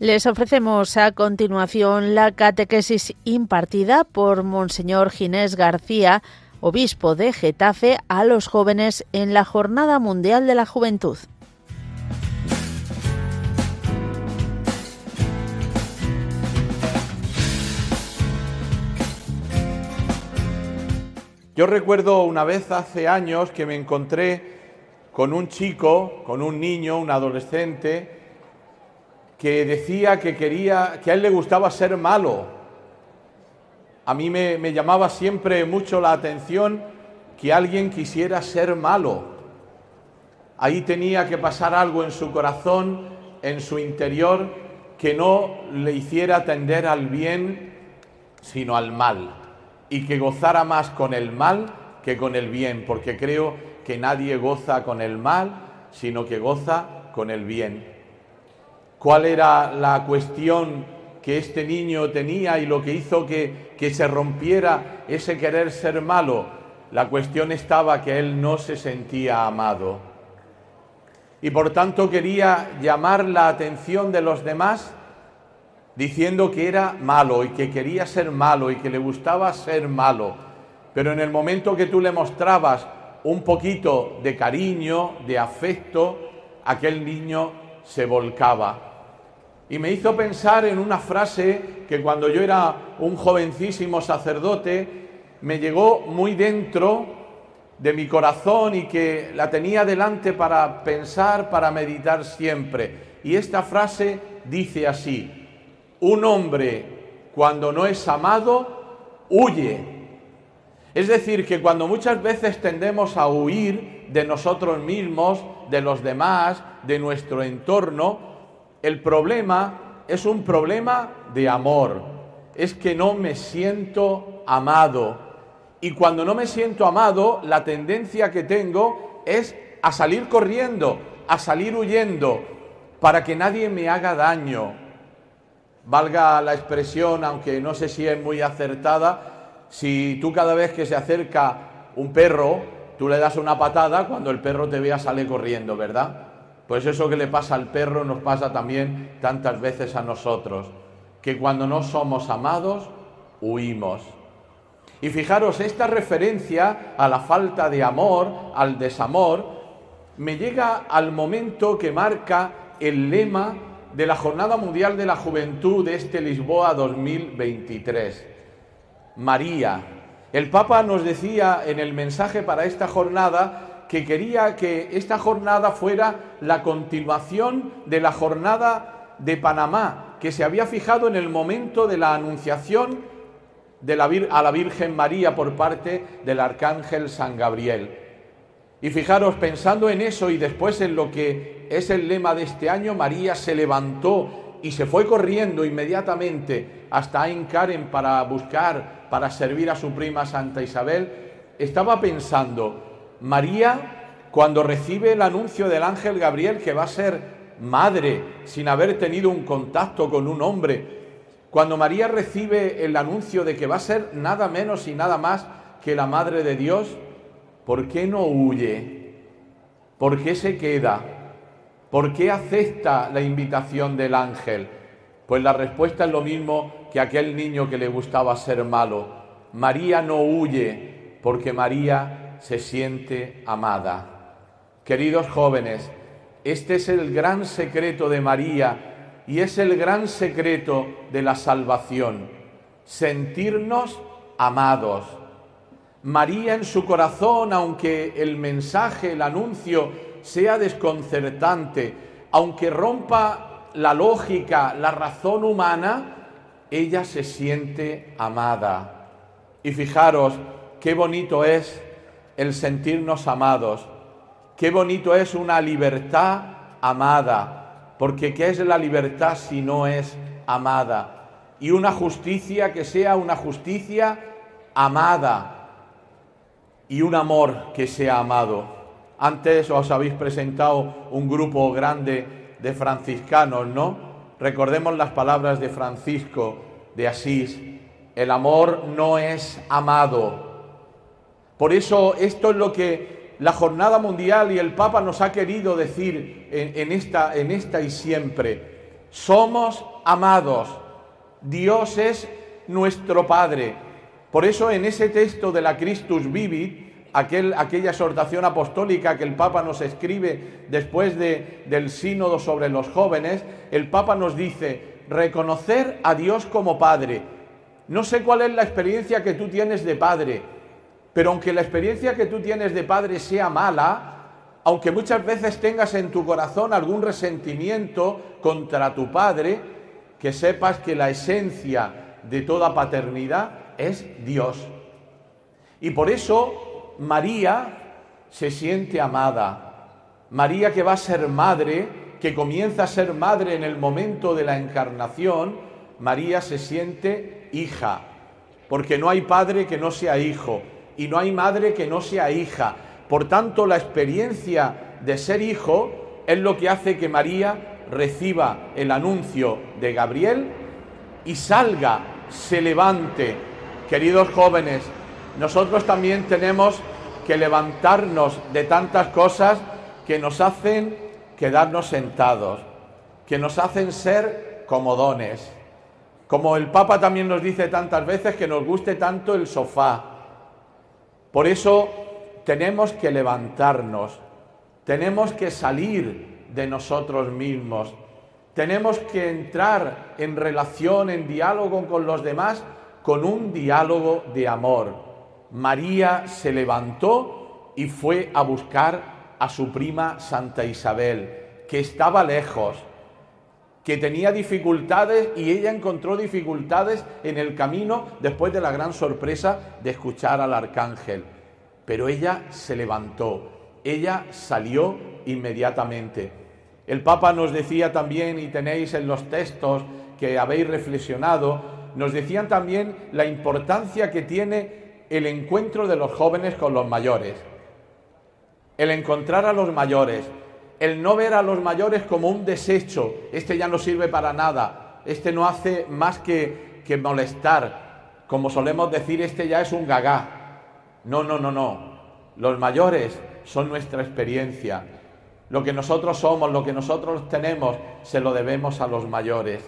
Les ofrecemos a continuación la catequesis impartida por Monseñor Ginés García, obispo de Getafe, a los jóvenes en la Jornada Mundial de la Juventud. Yo recuerdo una vez hace años que me encontré con un chico, con un niño, un adolescente, que decía que quería, que a él le gustaba ser malo. A mí me, me llamaba siempre mucho la atención que alguien quisiera ser malo. Ahí tenía que pasar algo en su corazón, en su interior, que no le hiciera tender al bien, sino al mal. Y que gozara más con el mal que con el bien, porque creo que nadie goza con el mal, sino que goza con el bien cuál era la cuestión que este niño tenía y lo que hizo que, que se rompiera ese querer ser malo. La cuestión estaba que él no se sentía amado. Y por tanto quería llamar la atención de los demás diciendo que era malo y que quería ser malo y que le gustaba ser malo. Pero en el momento que tú le mostrabas un poquito de cariño, de afecto, aquel niño se volcaba y me hizo pensar en una frase que cuando yo era un jovencísimo sacerdote me llegó muy dentro de mi corazón y que la tenía delante para pensar, para meditar siempre. Y esta frase dice así, un hombre cuando no es amado, huye. Es decir, que cuando muchas veces tendemos a huir de nosotros mismos, de los demás, de nuestro entorno, el problema es un problema de amor. Es que no me siento amado. Y cuando no me siento amado, la tendencia que tengo es a salir corriendo, a salir huyendo, para que nadie me haga daño. Valga la expresión, aunque no sé si es muy acertada, si tú cada vez que se acerca un perro, tú le das una patada, cuando el perro te vea sale corriendo, ¿verdad? Pues eso que le pasa al perro nos pasa también tantas veces a nosotros, que cuando no somos amados, huimos. Y fijaros, esta referencia a la falta de amor, al desamor, me llega al momento que marca el lema de la Jornada Mundial de la Juventud de este Lisboa 2023. María. El Papa nos decía en el mensaje para esta jornada que quería que esta jornada fuera la continuación de la jornada de Panamá, que se había fijado en el momento de la anunciación de la, a la Virgen María por parte del Arcángel San Gabriel. Y fijaros, pensando en eso y después en lo que es el lema de este año, María se levantó y se fue corriendo inmediatamente hasta Ain Karen para buscar, para servir a su prima Santa Isabel, estaba pensando, María, cuando recibe el anuncio del ángel Gabriel que va a ser madre sin haber tenido un contacto con un hombre, cuando María recibe el anuncio de que va a ser nada menos y nada más que la madre de Dios, ¿por qué no huye? ¿Por qué se queda? ¿Por qué acepta la invitación del ángel? Pues la respuesta es lo mismo que aquel niño que le gustaba ser malo. María no huye porque María se siente amada. Queridos jóvenes, este es el gran secreto de María y es el gran secreto de la salvación, sentirnos amados. María en su corazón, aunque el mensaje, el anuncio sea desconcertante, aunque rompa la lógica, la razón humana, ella se siente amada. Y fijaros qué bonito es el sentirnos amados. Qué bonito es una libertad amada, porque ¿qué es la libertad si no es amada? Y una justicia que sea una justicia amada y un amor que sea amado. Antes os habéis presentado un grupo grande de franciscanos, ¿no? Recordemos las palabras de Francisco de Asís. El amor no es amado, por eso esto es lo que la Jornada Mundial y el Papa nos ha querido decir en, esta, en esta y siempre. somos amados, Dios es nuestro Padre. Por eso en ese texto de la Christus Vivit, aquel, aquella exhortación apostólica que el Papa nos escribe después de, del sínodo sobre los jóvenes, el Papa nos dice, reconocer a Dios como Padre. No sé cuál es la experiencia que tú tienes de Padre, pero aunque la experiencia que tú tienes de Padre sea mala, aunque muchas veces tengas en tu corazón algún resentimiento contra tu Padre, que sepas que la esencia de toda paternidad es Dios. Y por eso María se siente amada. María que va a ser madre, que comienza a ser madre en el momento de la encarnación, María se siente hija, porque no hay padre que no sea hijo y no hay madre que no sea hija. Por tanto, la experiencia de ser hijo es lo que hace que María reciba el anuncio de Gabriel y salga, se levante. Queridos jóvenes, nosotros también tenemos que levantarnos de tantas cosas que nos hacen quedarnos sentados, que nos hacen ser comodones. Como el Papa también nos dice tantas veces que nos guste tanto el sofá. Por eso tenemos que levantarnos, tenemos que salir de nosotros mismos, tenemos que entrar en relación, en diálogo con los demás, con un diálogo de amor. María se levantó y fue a buscar a su prima Santa Isabel, que estaba lejos, que tenía dificultades y ella encontró dificultades en el camino después de la gran sorpresa de escuchar al arcángel. Pero ella se levantó, ella salió inmediatamente. El Papa nos decía también, y tenéis en los textos que habéis reflexionado, nos decían también la importancia que tiene el encuentro de los jóvenes con los mayores el encontrar a los mayores, el no ver a los mayores como un desecho, este ya no sirve para nada, este no hace más que, molestar, como solemos decir, este ya es un gagá. No, no, no, no. Los mayores son nuestra experiencia. Lo que nosotros somos, lo que nosotros tenemos, se lo debemos a los mayores.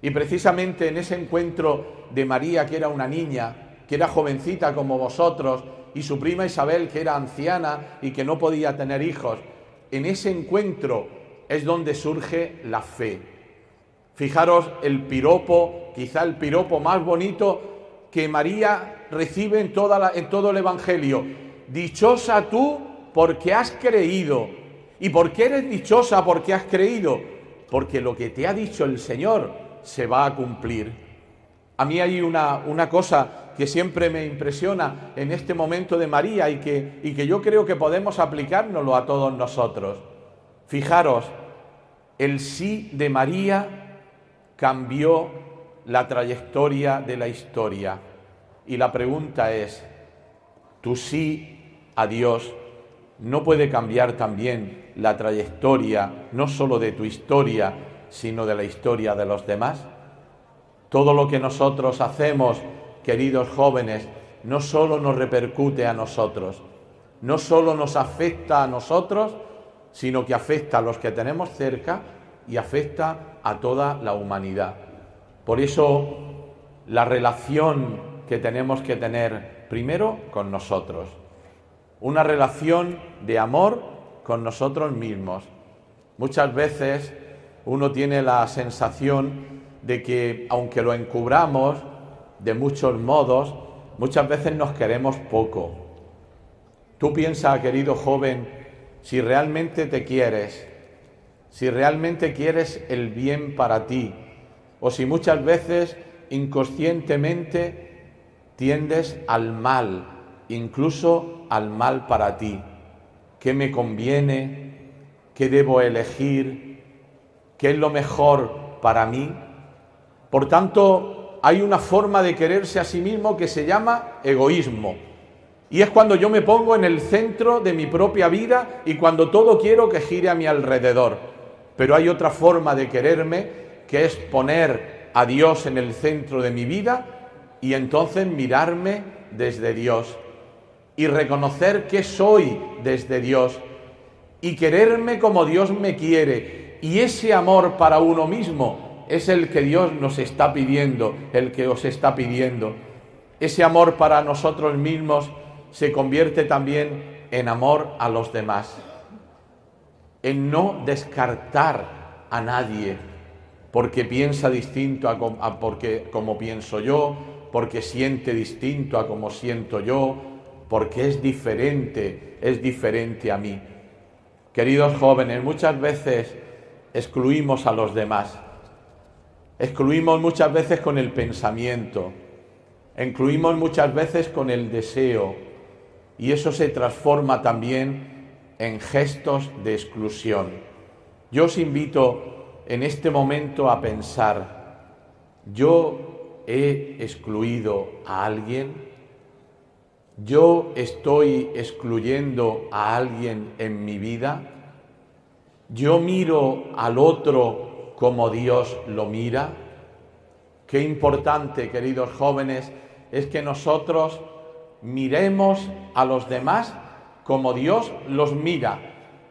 Y precisamente en ese encuentro de María, que era una niña, que era jovencita como vosotros, y su prima Isabel, que era anciana y que no podía tener hijos. En ese encuentro es donde surge la fe. Fijaros el piropo, quizá el piropo más bonito que María recibe en, todo el Evangelio. Dichosa tú porque has creído. ¿Y por qué eres dichosa porque has creído? Porque lo que te ha dicho el Señor se va a cumplir. A mí hay una, una cosa que siempre me impresiona en este momento de María y que, y que yo creo que podemos aplicárnoslo a todos nosotros. Fijaros, el sí de María cambió la trayectoria de la historia. Y la pregunta es, ¿tu sí a Dios no puede cambiar también la trayectoria, no solo de tu historia, sino de la historia de los demás? Todo lo que nosotros hacemos queridos jóvenes, no solo nos repercute a nosotros, no solo nos afecta a nosotros, sino que afecta a los que tenemos cerca y afecta a toda la humanidad. Por eso, la relación que tenemos que tener primero con nosotros, una relación de amor con nosotros mismos. Muchas veces uno tiene la sensación de que, aunque lo encubramos, de muchos modos, muchas veces nos queremos poco. Tú piensa, querido joven, si realmente te quieres, si realmente quieres el bien para ti, o si muchas veces inconscientemente tiendes al mal, incluso al mal para ti. ¿Qué me conviene? ¿Qué debo elegir? ¿Qué es lo mejor para mí? Por tanto, hay una forma de quererse a sí mismo que se llama egoísmo. Y es cuando yo me pongo en el centro de mi propia vida y cuando todo quiero que gire a mi alrededor. Pero hay otra forma de quererme que es poner a Dios en el centro de mi vida y entonces mirarme desde Dios y reconocer que soy desde Dios y quererme como Dios me quiere Y ese amor para uno mismo es el que Dios nos está pidiendo, el que os está pidiendo. Ese amor para nosotros mismos se convierte también en amor a los demás, en no descartar a nadie porque piensa distinto a, porque, como pienso yo, porque siente distinto a como siento yo, porque es diferente, es diferente a mí. Queridos jóvenes, muchas veces excluimos a los demás, excluimos muchas veces con el pensamiento, excluimos muchas veces con el deseo, y eso se transforma también en gestos de exclusión. Yo os invito en este momento a pensar, ¿yo he excluido a alguien? ¿Yo estoy excluyendo a alguien en mi vida? ¿Yo miro al otro como Dios lo mira? Qué importante, queridos jóvenes, es que nosotros miremos a los demás como Dios los mira.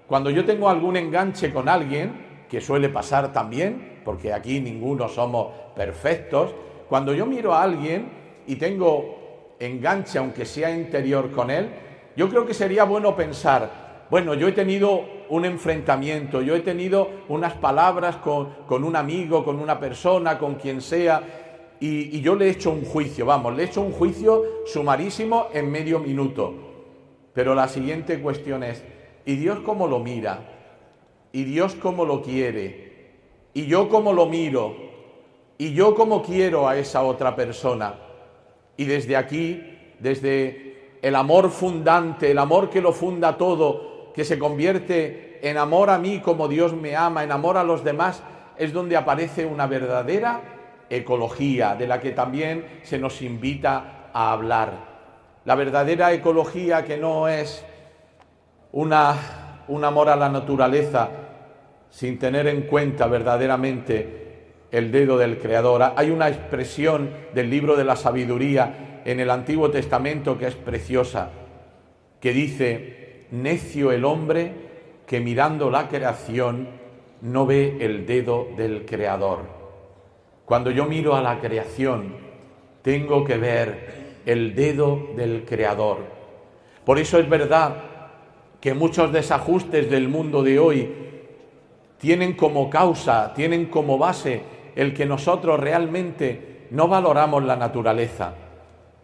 Cuando yo tengo algún enganche con alguien, que suele pasar también, porque aquí ninguno somos perfectos, cuando yo miro a alguien y tengo enganche, aunque sea interior con él, yo creo que sería bueno pensar, bueno, yo he tenido un enfrentamiento, yo he tenido unas palabras con, con un amigo, con una persona, con quien sea, y, yo le he hecho un juicio, vamos, le he hecho un juicio sumarísimo en medio minuto. Pero la siguiente cuestión es, ¿y Dios cómo lo mira? ¿Y Dios cómo lo quiere? ¿Y yo cómo lo miro? ¿Y yo cómo quiero a esa otra persona? Y desde aquí, desde el amor fundante, el amor que lo funda todo, que se convierte en amor a mí como Dios me ama, en amor a los demás, es donde aparece una verdadera ecología, de la que también se nos invita a hablar. La verdadera ecología que no es una, un amor a la naturaleza sin tener en cuenta verdaderamente el dedo del Creador. Hay una expresión del libro de la sabiduría en el Antiguo Testamento que es preciosa, que dice, necio el hombre que mirando la creación no ve el dedo del Creador. Cuando yo miro a la creación, tengo que ver el dedo del Creador. Por eso es verdad que muchos desajustes del mundo de hoy tienen como causa, tienen como base el que nosotros realmente no valoramos la naturaleza,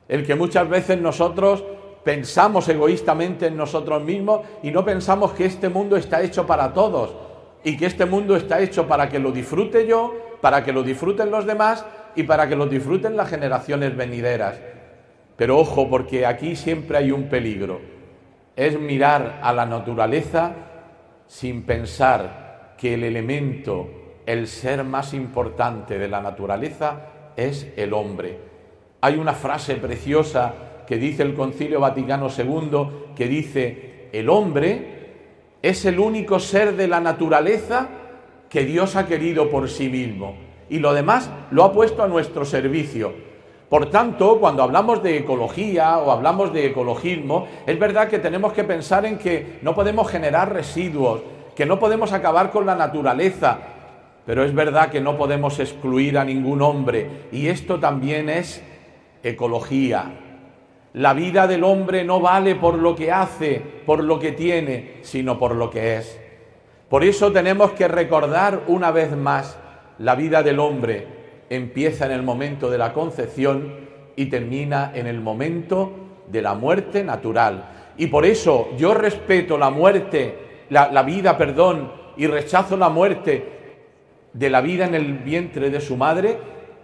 el que muchas veces nosotros pensamos egoístamente en nosotros mismos y no pensamos que este mundo está hecho para todos y que este mundo está hecho para que lo disfrute yo para que lo disfruten los demás y para que lo disfruten las generaciones venideras. Pero ojo, porque aquí siempre hay un peligro. Es mirar a la naturaleza sin pensar que el elemento, el ser más importante de la naturaleza es el hombre. Hay una frase preciosa que dice el Concilio Vaticano II que dice, el hombre es el único ser de la naturaleza que Dios ha querido por sí mismo y lo demás lo ha puesto a nuestro servicio. Por tanto, cuando hablamos de ecología o hablamos de ecologismo, es verdad que tenemos que pensar en que no podemos generar residuos, que no podemos acabar con la naturaleza, pero es verdad que no podemos excluir a ningún hombre y esto también es ecología. La vida del hombre no vale por lo que hace, por lo que tiene, sino por lo que es. Por eso tenemos que recordar una vez más, la vida del hombre empieza en el momento de la concepción y termina en el momento de la muerte natural. Y por eso yo respeto la muerte, la, vida, perdón, y rechazo la muerte de la vida en el vientre de su madre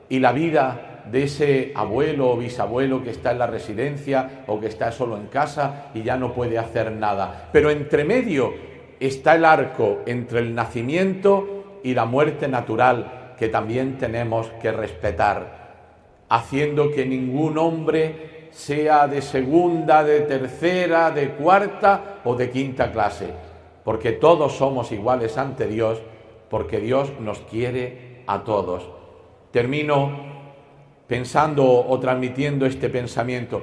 y la vida de ese abuelo o bisabuelo que está en la residencia o que está solo en casa y ya no puede hacer nada. Pero entre medio está el arco entre el nacimiento y la muerte natural que también tenemos que respetar, haciendo que ningún hombre sea de segunda, de tercera, de cuarta o de quinta clase, porque todos somos iguales ante Dios, porque Dios nos quiere a todos. Termino pensando o transmitiendo este pensamiento.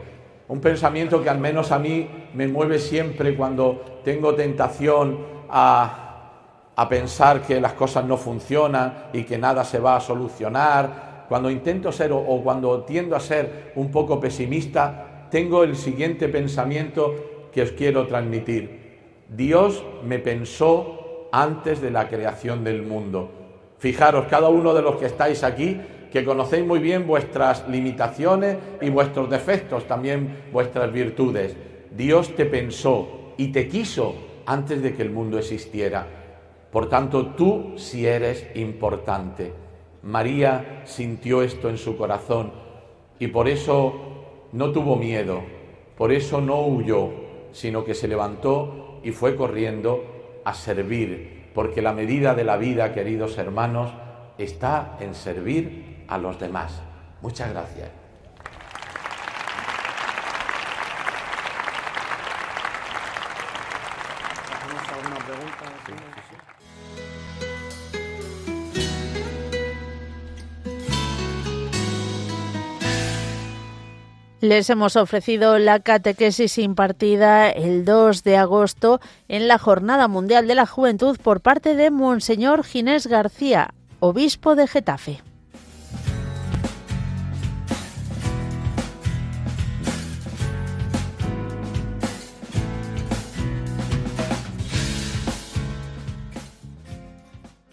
Un pensamiento que al menos a mí me mueve siempre cuando tengo tentación a, a pensar que las cosas no funcionan y que nada se va a solucionar, cuando intento ser o, cuando tiendo a ser un poco pesimista, tengo el siguiente pensamiento que os quiero transmitir. Dios me pensó antes de la creación del mundo. Fijaros, cada uno de los que estáis aquí, que conocéis muy bien vuestras limitaciones y vuestros defectos, también vuestras virtudes. Dios te pensó y te quiso antes de que el mundo existiera. Por tanto, tú sí eres importante. María sintió esto en su corazón y por eso no tuvo miedo, por eso no huyó, sino que se levantó y fue corriendo a servir, porque la medida de la vida, queridos hermanos, está en servir a los demás. Muchas gracias. Les hemos ofrecido la catequesis impartida el 2 de agosto en la Jornada Mundial de la Juventud por parte de Monseñor Ginés García, obispo de Getafe.